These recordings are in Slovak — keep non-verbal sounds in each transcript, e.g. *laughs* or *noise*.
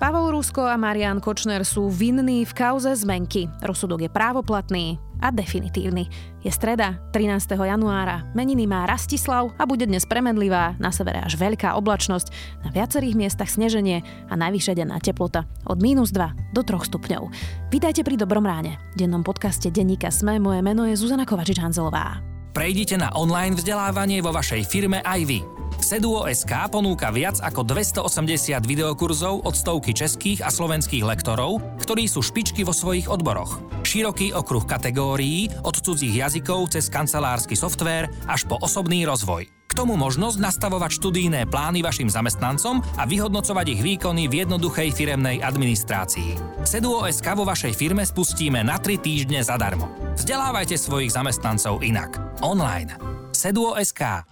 Pavol Rusko a Marian Kočner sú vinní v kauze zmenky. Rozsudok je právoplatný a definitívny. Je streda, 13. januára. Meniny má Rastislav a bude dnes premedlivá, na severe až veľká oblačnosť, na viacerých miestach sneženie a najvyššia denná teplota od minus 2 do 3 stupňov. Vítajte pri Dobrom ráne. V dennom podcaste Denníka Sme moje meno je Zuzana Kovačič-Hanzelová. Prejdite na online vzdelávanie vo vašej firme aj vy. Seduo.sk ponúka viac ako 280 videokurzov od stovky českých a slovenských lektorov, ktorí sú špičky vo svojich odboroch. Široký okruh kategórií od cudzích jazykov cez kancelársky softvér až po osobný rozvoj. K tomu možnosť nastavovať študijné plány vašim zamestnancom a vyhodnocovať ich výkony v jednoduchej firemnej administrácii. Seduo.sk vo vašej firme spustíme na 3 týždne zadarmo. Vzdelávajte svojich zamestnancov inak. Online. Seduo.sk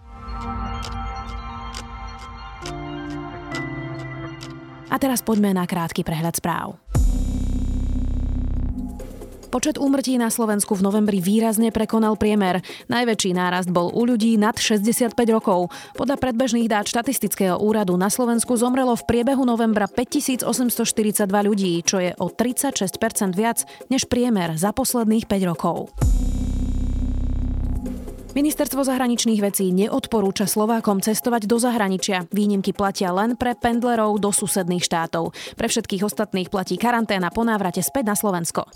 A teraz poďme na krátky prehľad správ. Počet úmrtí na Slovensku v novembri výrazne prekonal priemer. Najväčší nárast bol u ľudí nad 65 rokov. Podľa predbežných dát štatistického úradu na Slovensku zomrelo v priebehu novembra 5842 ľudí, čo je o 36% viac než priemer za posledných 5 rokov. Ministerstvo zahraničných vecí neodporúča Slovákom cestovať do zahraničia. Výnimky platia len pre pendlerov do susedných štátov. Pre všetkých ostatných platí karanténa po návrate späť na Slovensko.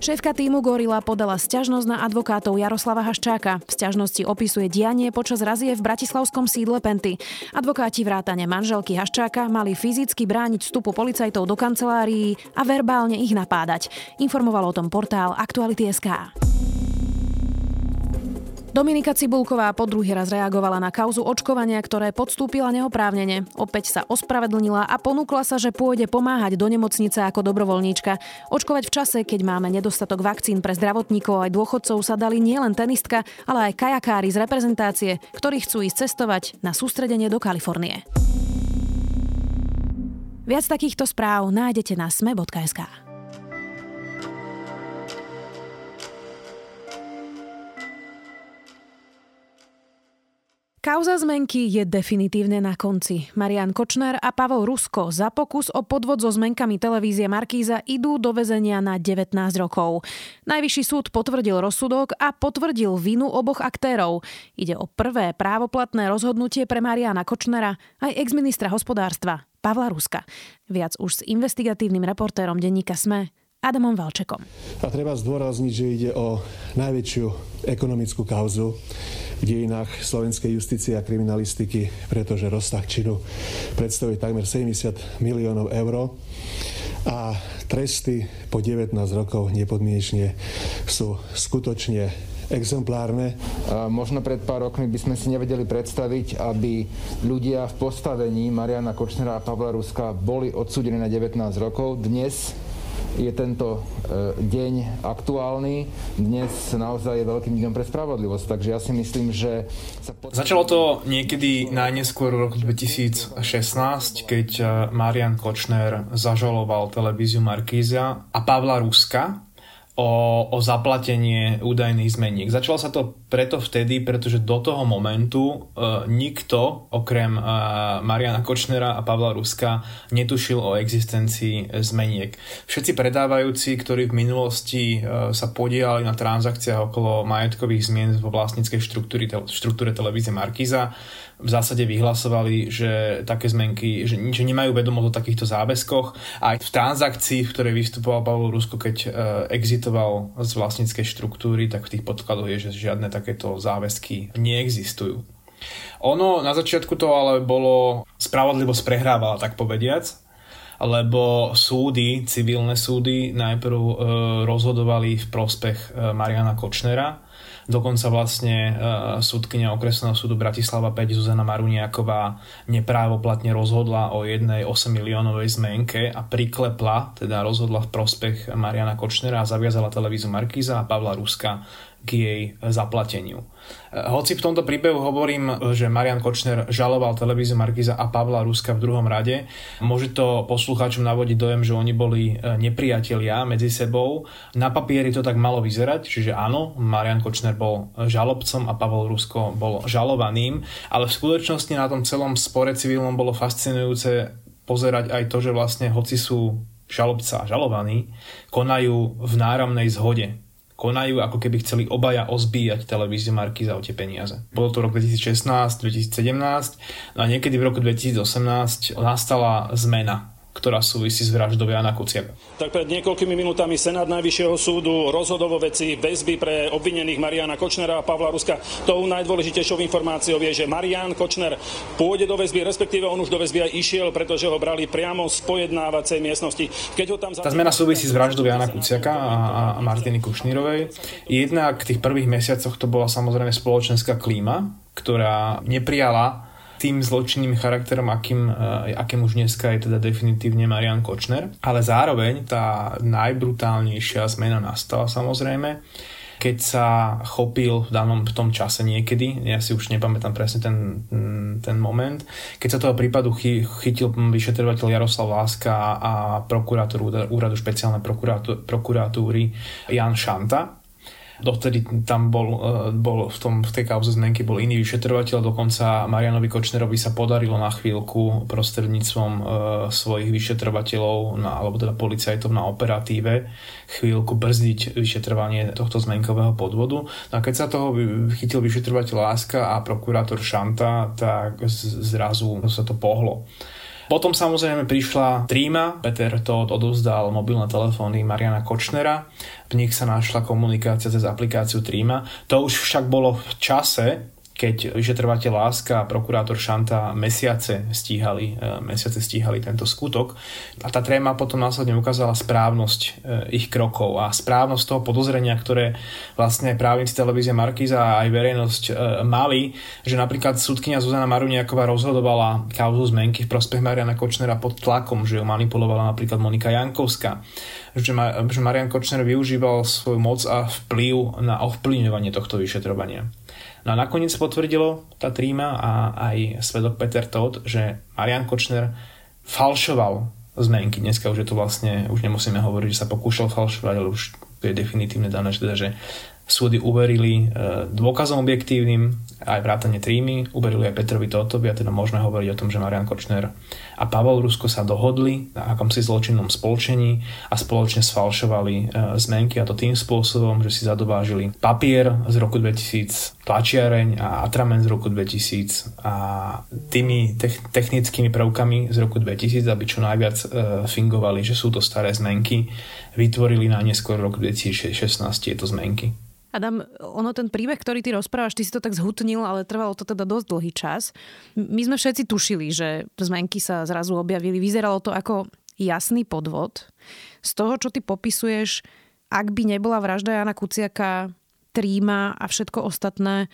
Šéfka týmu Gorila podala sťažnosť na advokátov Jaroslava Haščáka. V sťažnosti opisuje dianie počas razie v bratislavskom sídle Penty. Advokáti vrátane manželky Haščáka mali fyzicky brániť vstupu policajtov do kancelárií a verbálne ich napádať. Informoval o tom portál Aktuality.sk. Dominika Cibulková po druhý raz reagovala na kauzu očkovania, ktoré podstúpila neoprávnene. Opäť sa ospravedlnila a ponúkla sa, že pôjde pomáhať do nemocnice ako dobrovoľníčka. Očkovať v čase, keď máme nedostatok vakcín pre zdravotníkov aj dôchodcov, sa dali nielen tenistka, ale aj kajakári z reprezentácie, ktorí chcú ísť cestovať na sústredenie do Kalifornie. Viac takýchto správ nájdete na sme.sk. Kauza zmenky je definitívne na konci. Marian Kočner a Pavol Rusko za pokus o podvod so zmenkami televízie Markíza idú do väzenia na 19 rokov. Najvyšší súd potvrdil rozsudok a potvrdil vinu oboch aktérov. Ide o prvé právoplatné rozhodnutie pre Mariana Kočnera aj exministra hospodárstva Pavla Ruska. Viac už s investigatívnym reportérom denníka SME Adamom Valčekom. A treba zdôrazniť, že ide o najväčšiu ekonomickú kauzu v dejinách slovenskej justície a kriminalistiky, pretože rozsah činu predstavuje takmer 70 miliónov eur a tresty po 19 rokov nepodmienečne sú skutočne exemplárne. Možno pred pár rokmi by sme si nevedeli predstaviť, aby ľudia v postavení Mariana Kočnera a Pavla Ruska boli odsúdení na 19 rokov. Dnes je tento e, deň aktuálny. Dnes naozaj je veľkým dňom pre spravodlivosť, takže ja si myslím, že sa... Pod... Začalo to niekedy najneskôr v roku 2016, keď e, Marian Kočner zažaloval televíziu Markíza a Pavla Ruska, o, o zaplatenie údajných zmeniek. Začalo sa to preto vtedy, pretože do toho momentu e, nikto okrem e, Mariana Kočnera a Pavla Ruska netušil o existencii zmeniek. Všetci predávajúci, ktorí v minulosti e, sa podielali na transakciách okolo majetkových zmien vo vlastníckej štruktúre, štruktúre televízie Markiza, v zásade vyhlasovali, že také zmenky, že, že nemajú vedomosť o takýchto záväzkoch. Aj v transakcii, v ktorej vystupoval Pavlo Rusko, keď uh, exitoval z vlastníckej štruktúry, tak v tých podkladoch je, že žiadne takéto záväzky neexistujú. Ono na začiatku to ale bolo spravodlivosť prehrávala, tak povediac, lebo súdy, civilné súdy najprv e, rozhodovali v prospech e, Mariana Kočnera, Dokonca vlastne uh, súdkynia okresného súdu Bratislava 5 Zuzana Maruniaková neprávoplatne rozhodla o jednej 8 miliónovej zmenke a priklepla, teda rozhodla v prospech Mariana Kočnera a zaviazala televízu Markíza a Pavla Ruska k jej zaplateniu. Hoci v tomto príbehu hovorím, že Marian Kočner žaloval televíziu Markiza a Pavla Ruska v druhom rade, môže to poslucháčom navodiť dojem, že oni boli nepriatelia medzi sebou. Na papieri to tak malo vyzerať, čiže áno, Marian Kočner bol žalobcom a Pavel Rusko bol žalovaným, ale v skutočnosti na tom celom spore civilnom bolo fascinujúce pozerať aj to, že vlastne hoci sú žalobca žalovaní, konajú v náramnej zhode konajú, ako keby chceli obaja ozbíjať televíziu Markiza o tie peniaze. Bolo to rok 2016, 2017 no a niekedy v roku 2018 nastala zmena ktorá súvisí s vraždou Jana Kuciaka. Tak pred niekoľkými minútami Senát Najvyššieho súdu rozhodol vo veci väzby pre obvinených Mariana Kočnera a Pavla Ruska. Tou najdôležitejšou informáciou je, že Marian Kočner pôjde do väzby, respektíve on už do väzby aj išiel, pretože ho brali priamo z pojednávacej miestnosti. Keď ho tam... Tá zmena súvisí s vraždou Jana Kuciaka a, a Martiny Kušnírovej. Jednak v tých prvých mesiacoch to bola samozrejme spoločenská klíma, ktorá neprijala tým zločinným charakterom, akým, eh, akým už dneska je teda definitívne Marian Kočner. Ale zároveň tá najbrutálnejšia zmena nastala samozrejme, keď sa chopil v danom v tom čase niekedy, ja si už nepamätám presne ten, ten moment, keď sa toho prípadu chy, chytil vyšetrovateľ Jaroslav Láska a prokurátor úradu špeciálnej prokuratúry Jan Šanta, Dovtedy tam bol, e, bol v, tom, v tej kauze zmenky bol iný vyšetrovateľ, dokonca Marianovi Kočnerovi sa podarilo na chvíľku prostredníctvom e, svojich vyšetrovateľov, na, alebo teda policajtov na operatíve, chvíľku brzdiť vyšetrovanie tohto zmenkového podvodu. No a keď sa toho chytil vyšetrovateľ Láska a prokurátor Šanta, tak zrazu sa to pohlo. Potom samozrejme prišla Tríma, Peter to odovzdal mobilné telefóny Mariana Kočnera, v nich sa našla komunikácia cez aplikáciu Tríma. To už však bolo v čase, keď vyšetrovateľ Láska a prokurátor Šanta mesiace stíhali, e, mesiace stíhali tento skutok. A tá tréma potom následne ukázala správnosť e, ich krokov a správnosť toho podozrenia, ktoré vlastne právnici televízie Markíza a aj verejnosť e, mali, že napríklad súdkynia Zuzana Maruniaková rozhodovala kauzu zmenky v prospech Mariana Kočnera pod tlakom, že ju manipulovala napríklad Monika Jankovská, že Marian Kočner využíval svoju moc a vplyv na ovplyvňovanie tohto vyšetrovania. No a nakoniec potvrdilo tá tríma a aj svedok Peter Todd, že Marian Kočner falšoval zmenky. Dneska už je to vlastne, už nemusíme hovoriť, že sa pokúšal falšovať, ale už je definitívne dané, že, teda, že súdy uverili e, dôkazom objektívnym, aj vrátane trímy, uverili aj Petrovi Totovi a teda môžeme hovoriť o tom, že Marian Kočner a Pavel Rusko sa dohodli na akomsi zločinnom spoločení a spoločne sfalšovali e, zmenky a to tým spôsobom, že si zadovážili papier z roku 2000, tlačiareň a atramen z roku 2000 a tými technickými prvkami z roku 2000, aby čo najviac e, fingovali, že sú to staré zmenky, vytvorili na neskôr roku 2016 tieto zmenky. Adam, ono ten príbeh, ktorý ty rozprávaš, ty si to tak zhutnil, ale trvalo to teda dosť dlhý čas. My sme všetci tušili, že zmenky sa zrazu objavili. Vyzeralo to ako jasný podvod. Z toho, čo ty popisuješ, ak by nebola vražda Jana Kuciaka, Tríma a všetko ostatné,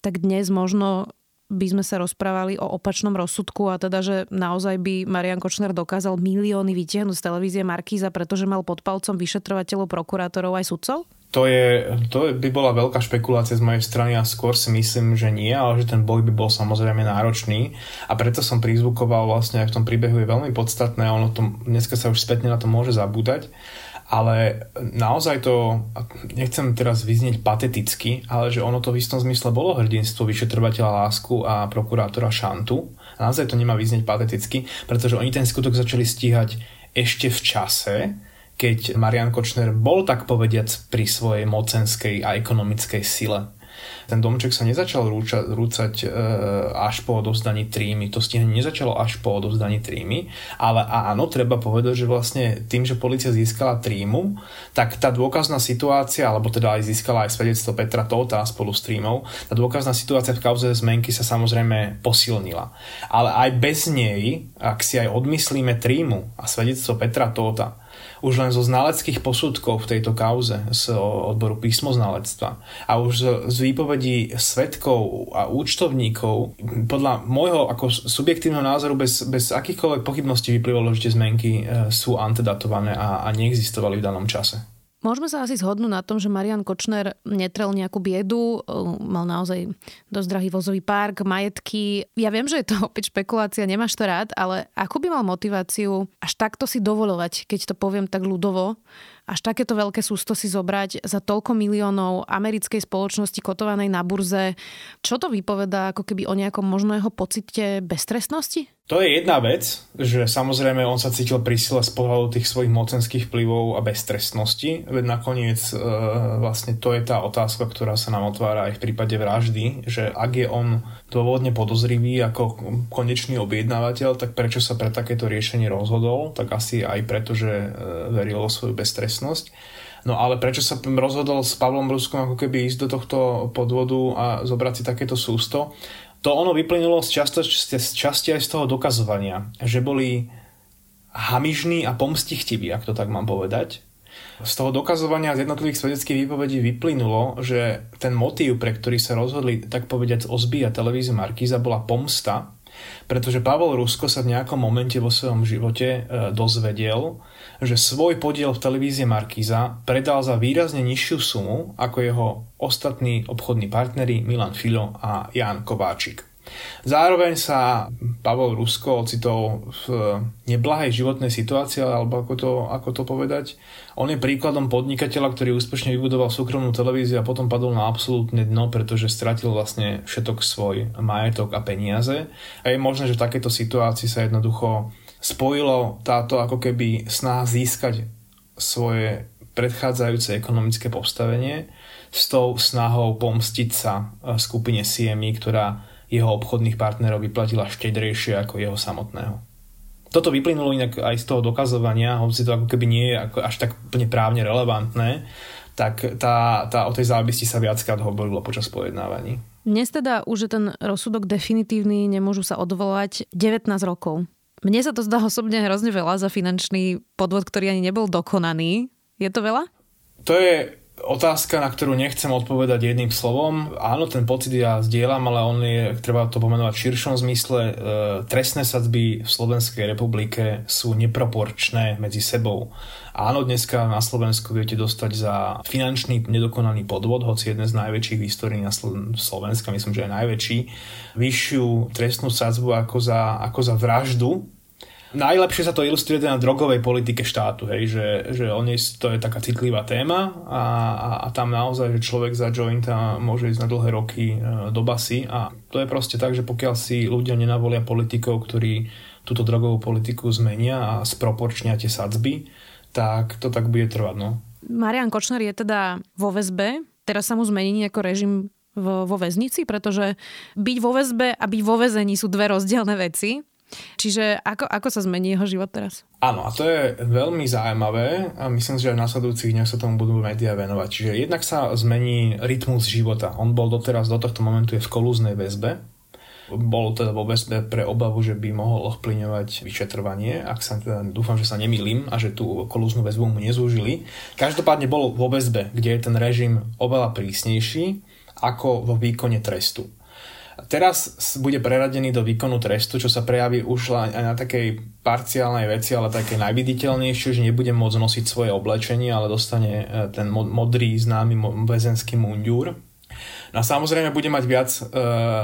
tak dnes možno by sme sa rozprávali o opačnom rozsudku a teda, že naozaj by Marian Kočner dokázal milióny vytiahnuť z televízie Markíza, pretože mal pod palcom vyšetrovateľov, prokurátorov aj sudcov? To, je, to by bola veľká špekulácia z mojej strany a skôr si myslím, že nie, ale že ten boj by bol samozrejme náročný a preto som prizvukoval vlastne aj v tom príbehu je veľmi podstatné a ono to, dneska sa už spätne na to môže zabúdať, ale naozaj to, nechcem teraz vyznieť pateticky, ale že ono to v istom zmysle bolo hrdinstvo vyšetrovateľa Lásku a prokurátora Šantu. Naozaj to nemá vyznieť pateticky, pretože oni ten skutok začali stíhať ešte v čase, keď Marian Kočner bol tak povediac pri svojej mocenskej a ekonomickej sile. Ten domček sa nezačal rúča, rúcať e, až po odovzdaní trímy, to stíhanie nezačalo až po odovzdaní trímy, ale áno, treba povedať, že vlastne tým, že policia získala trímu, tak tá dôkazná situácia, alebo teda aj získala aj svedectvo Petra Tóta spolu s trímou, tá dôkazná situácia v kauze zmenky sa samozrejme posilnila. Ale aj bez nej, ak si aj odmyslíme trímu a svedectvo Petra Tóta, už len zo znaleckých posudkov v tejto kauze z odboru písmoznalectva a už z, výpovedí svetkov a účtovníkov podľa môjho ako subjektívneho názoru bez, bez akýchkoľvek pochybností vyplývalo, že tie zmenky e, sú antedatované a, a neexistovali v danom čase. Môžeme sa asi zhodnúť na tom, že Marian Kočner netrel nejakú biedu, mal naozaj dosť drahý vozový park, majetky. Ja viem, že je to *laughs* opäť špekulácia, nemáš to rád, ale ako by mal motiváciu až takto si dovolovať, keď to poviem tak ľudovo, až takéto veľké sústo si zobrať za toľko miliónov americkej spoločnosti kotovanej na burze. Čo to vypovedá ako keby o nejakom možno jeho pocite beztrestnosti? To je jedna vec, že samozrejme on sa cítil pri sile z pohľadu tých svojich mocenských vplyvov a beztrestnosti, veď nakoniec e, vlastne to je tá otázka, ktorá sa nám otvára aj v prípade vraždy, že ak je on dôvodne podozrivý ako konečný objednávateľ, tak prečo sa pre takéto riešenie rozhodol, tak asi aj preto, že e, veril vo svoju beztrestnosť. No ale prečo sa rozhodol s Pavlom Ruskom ako keby ísť do tohto podvodu a zobrať si takéto sústo? to ono vyplynulo z, často, z časti aj z toho dokazovania, že boli hamižní a pomstichtiví, ak to tak mám povedať. Z toho dokazovania z jednotlivých svedeckých výpovedí vyplynulo, že ten motív, pre ktorý sa rozhodli, tak povediať, ozbíjať televíziu Markíza, bola pomsta, pretože Pavel Rusko sa v nejakom momente vo svojom živote e, dozvedel, že svoj podiel v televízie Markíza predal za výrazne nižšiu sumu ako jeho ostatní obchodní partneri Milan Filo a Jan Kováčik. Zároveň sa Pavel Rusko ocitol v neblahej životnej situácii, alebo ako to, ako to povedať. On je príkladom podnikateľa, ktorý úspešne vybudoval súkromnú televíziu a potom padol na absolútne dno, pretože stratil vlastne všetok svoj majetok a peniaze. A je možné, že v takejto situácii sa jednoducho spojilo táto ako keby snaha získať svoje predchádzajúce ekonomické postavenie s tou snahou pomstiť sa skupine CMI, ktorá jeho obchodných partnerov vyplatila štedrejšie ako jeho samotného. Toto vyplynulo inak aj z toho dokazovania, hoci to ako keby nie je až tak úplne právne relevantné, tak tá, tá, o tej závisti sa viackrát hovorilo počas pojednávaní. Dnes teda už je ten rozsudok definitívny, nemôžu sa odvolať 19 rokov. Mne sa to zdá osobne hrozne veľa za finančný podvod, ktorý ani nebol dokonaný. Je to veľa? To je otázka, na ktorú nechcem odpovedať jedným slovom. Áno, ten pocit ja zdieľam, ale on je, treba to pomenovať v širšom zmysle. E, trestné sadzby v Slovenskej republike sú neproporčné medzi sebou. Áno, dneska na Slovensku viete dostať za finančný nedokonaný podvod, hoci jeden z najväčších v histórii na Slovenska, myslím, že aj najväčší, vyššiu trestnú sadzbu ako za, ako za vraždu Najlepšie sa to ilustruje na drogovej politike štátu, hej, že, že on je, to je taká citlivá téma a, a, a tam naozaj, že človek za jointa môže ísť na dlhé roky e, do basy a to je proste tak, že pokiaľ si ľudia nenavolia politikov, ktorí túto drogovú politiku zmenia a sproporčnia tie sadzby, tak to tak bude trvať. No. Marian Kočner je teda vo väzbe, teraz sa mu zmení ako režim vo väznici, pretože byť vo väzbe a byť vo väzení sú dve rozdielne veci. Čiže ako, ako sa zmení jeho život teraz? Áno, a to je veľmi zaujímavé a myslím si, že aj v nasledujúcich dňoch sa tomu budú médiá venovať. Čiže jednak sa zmení rytmus života. On bol doteraz, do tohto momentu je v kolúznej väzbe, bol teda vo väzbe pre obavu, že by mohol ovplyňovať vyšetrovanie, ak sa teda, dúfam, že sa nemýlim a že tú kolúznu väzbu mu nezúžili. Každopádne bol vo väzbe, kde je ten režim oveľa prísnejší ako vo výkone trestu. Teraz bude preradený do výkonu trestu, čo sa prejaví už aj na takej parciálnej veci, ale také najviditeľnejšie, že nebude môcť nosiť svoje oblečenie, ale dostane e, ten modrý známy väzenský mundúr. No a samozrejme bude mať viac e,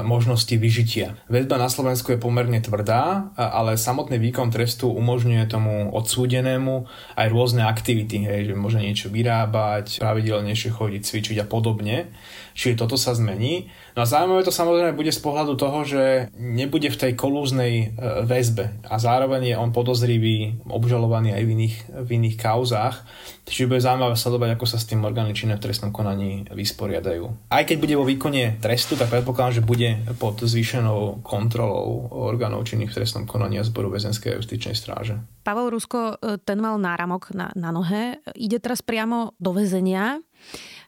možností vyžitia. Väzba na Slovensku je pomerne tvrdá, ale samotný výkon trestu umožňuje tomu odsúdenému aj rôzne aktivity, hej, že môže niečo vyrábať, pravidelnejšie chodiť, cvičiť a podobne. Čiže toto sa zmení. No a zaujímavé to samozrejme bude z pohľadu toho, že nebude v tej kolúznej e, väzbe a zároveň je on podozrivý, obžalovaný aj v iných, v iných kauzách. Čiže bude zaujímavé sledovať, ako sa s tým orgány činné v trestnom konaní vysporiadajú. Aj keď bude vo výkone trestu, tak predpokladám, že bude pod zvýšenou kontrolou orgánov činných v trestnom konaní a zboru väzenskej justičnej stráže. Pavel Rusko, e, ten mal náramok na, na nohe. Ide teraz priamo do väzenia.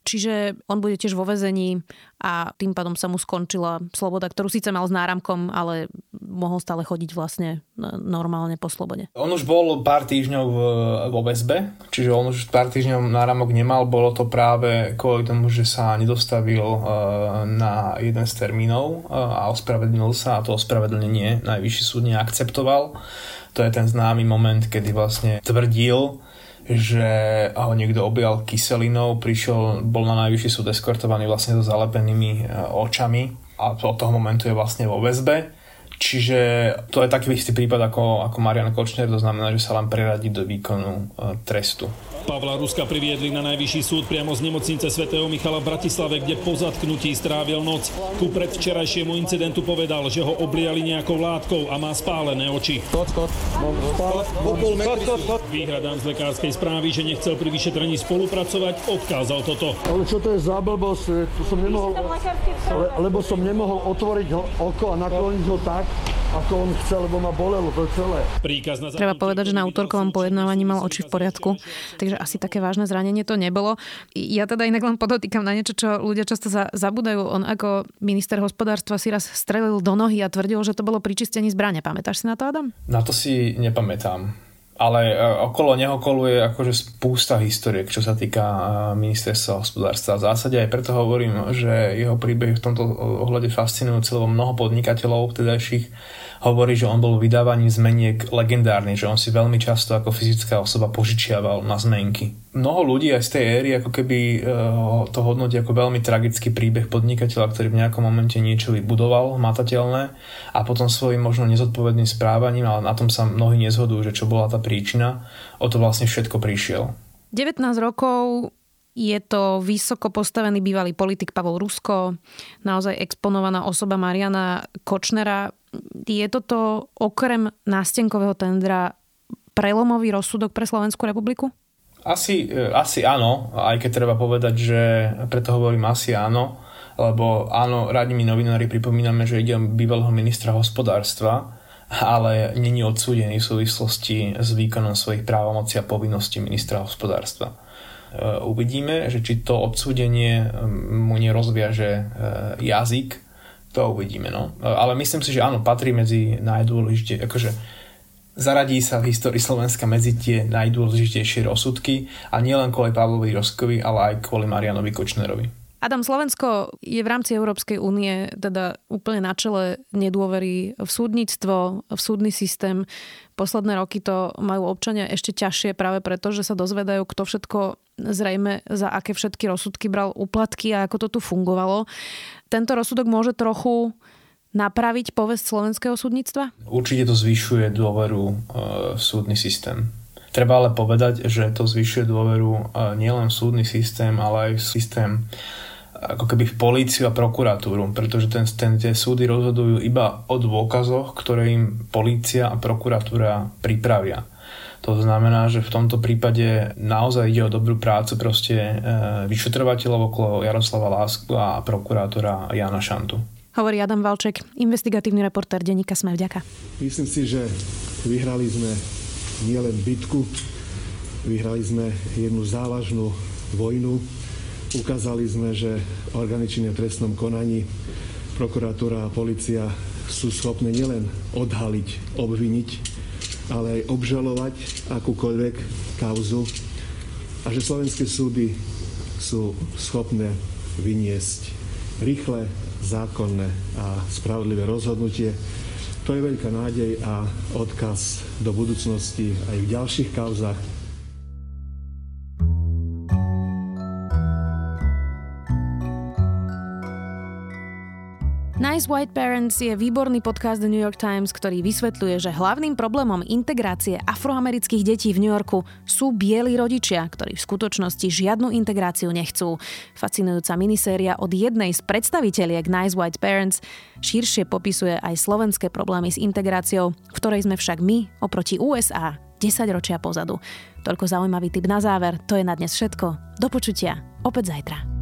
Čiže on bude tiež vo vezení a tým pádom sa mu skončila sloboda, ktorú síce mal s náramkom, ale mohol stále chodiť vlastne normálne po slobode. On už bol pár týždňov vo väzbe, čiže on už pár týždňov náramok nemal, bolo to práve kvôli tomu, že sa nedostavil e, na jeden z termínov e, a ospravedlnil sa a to ospravedlnenie najvyšší súd neakceptoval. To je ten známy moment, kedy vlastne tvrdil, že ho niekto objal kyselinou, prišiel, bol na najvyšší súd eskortovaný vlastne so zalepenými e, očami a od toho momentu je vlastne vo väzbe. Čiže to je taký istý prípad ako, ako Marian Kočner, to znamená, že sa len preradí do výkonu e, trestu. Pavla Ruska priviedli na najvyšší súd priamo z nemocnice svätého Michala v Bratislave, kde po zatknutí strávil noc. Ku predvčerajšiemu incidentu povedal, že ho obliali nejakou látkou a má spálené oči. Výhradám z lekárskej správy, že nechcel pri vyšetrení spolupracovať, odkázal toto. Ale čo to je za blbosť? To som nemohol, le, lebo som nemohol otvoriť ho, oko a nakloniť ho tak, ako on chcel, lebo ma bolelo to celé. Príkaz na Treba povedať, že na útorkovom pojednávaní mal oči v poriadku, takže asi také vážne zranenie to nebolo. Ja teda inak len podotýkam na niečo, čo ľudia často za, zabudajú. On ako minister hospodárstva si raz strelil do nohy a tvrdil, že to bolo pričistenie zbrane. Pamätáš si na to, Adam? Na to si nepamätám ale e, okolo neho koluje akože spústa historiek, čo sa týka e, ministerstva hospodárstva. V zásade aj preto hovorím, že jeho príbeh v tomto ohľade fascinujúci, lebo mnoho podnikateľov vtedajších hovorí, že on bol vydávaním zmeniek legendárny, že on si veľmi často ako fyzická osoba požičiaval na zmenky. Mnoho ľudí aj z tej éry ako keby eh, to hodnotí ako veľmi tragický príbeh podnikateľa, ktorý v nejakom momente niečo vybudoval, matateľné a potom svojim možno nezodpovedným správaním, ale na tom sa mnohí nezhodujú, že čo bola tá príčina, o to vlastne všetko prišiel. 19 rokov je to vysoko postavený bývalý politik Pavol Rusko, naozaj exponovaná osoba Mariana Kočnera. Je toto okrem nástenkového tendra prelomový rozsudok pre Slovenskú republiku? Asi, e, asi áno, aj keď treba povedať, že preto hovorím asi áno, lebo áno, radi mi novinári pripomíname, že ide o bývalého ministra hospodárstva, ale není odsúdený v súvislosti s výkonom svojich právomocí a povinností ministra hospodárstva. Eh, uvidíme, že či to odsúdenie mu nerozviaže eh, jazyk, to uvidíme. No. Ale myslím si, že áno, patrí medzi najdôležitejšie, akože zaradí sa v histórii Slovenska medzi tie najdôležitejšie rozsudky a nielen kvôli Pavlovi Roskovi, ale aj kvôli Marianovi Kočnerovi. Adam, Slovensko je v rámci Európskej únie teda úplne na čele nedôvery v súdnictvo, v súdny systém. Posledné roky to majú občania ešte ťažšie práve preto, že sa dozvedajú, kto všetko zrejme za aké všetky rozsudky bral úplatky a ako to tu fungovalo. Tento rozsudok môže trochu napraviť povesť slovenského súdnictva? Určite to zvyšuje dôveru e, v súdny systém. Treba ale povedať, že to zvyšuje dôveru e, nielen v súdny systém, ale aj v systém ako keby v políciu a prokuratúru, pretože ten, ten, tie súdy rozhodujú iba o dôkazoch, ktoré im polícia a prokuratúra pripravia. To znamená, že v tomto prípade naozaj ide o dobrú prácu proste e, vyšetrovateľov okolo Jaroslava Lásku a prokurátora Jana Šantu. Hovorí Adam Valček, investigatívny reportér denníka Sme vďaka. Myslím si, že vyhrali sme nielen bitku, vyhrali sme jednu závažnú vojnu, ukázali sme, že orgány v trestnom konaní, prokuratúra a policia sú schopné nielen odhaliť, obviniť, ale aj obžalovať akúkoľvek kauzu a že slovenské súdy sú schopné vyniesť rýchle, zákonné a spravodlivé rozhodnutie. To je veľká nádej a odkaz do budúcnosti aj v ďalších kauzach Nice White Parents je výborný podcast New York Times, ktorý vysvetľuje, že hlavným problémom integrácie afroamerických detí v New Yorku sú bieli rodičia, ktorí v skutočnosti žiadnu integráciu nechcú. Fascinujúca miniséria od jednej z predstaviteľiek Nice White Parents širšie popisuje aj slovenské problémy s integráciou, v ktorej sme však my oproti USA 10 ročia pozadu. Toľko zaujímavý tip na záver, to je na dnes všetko. Do počutia, opäť zajtra.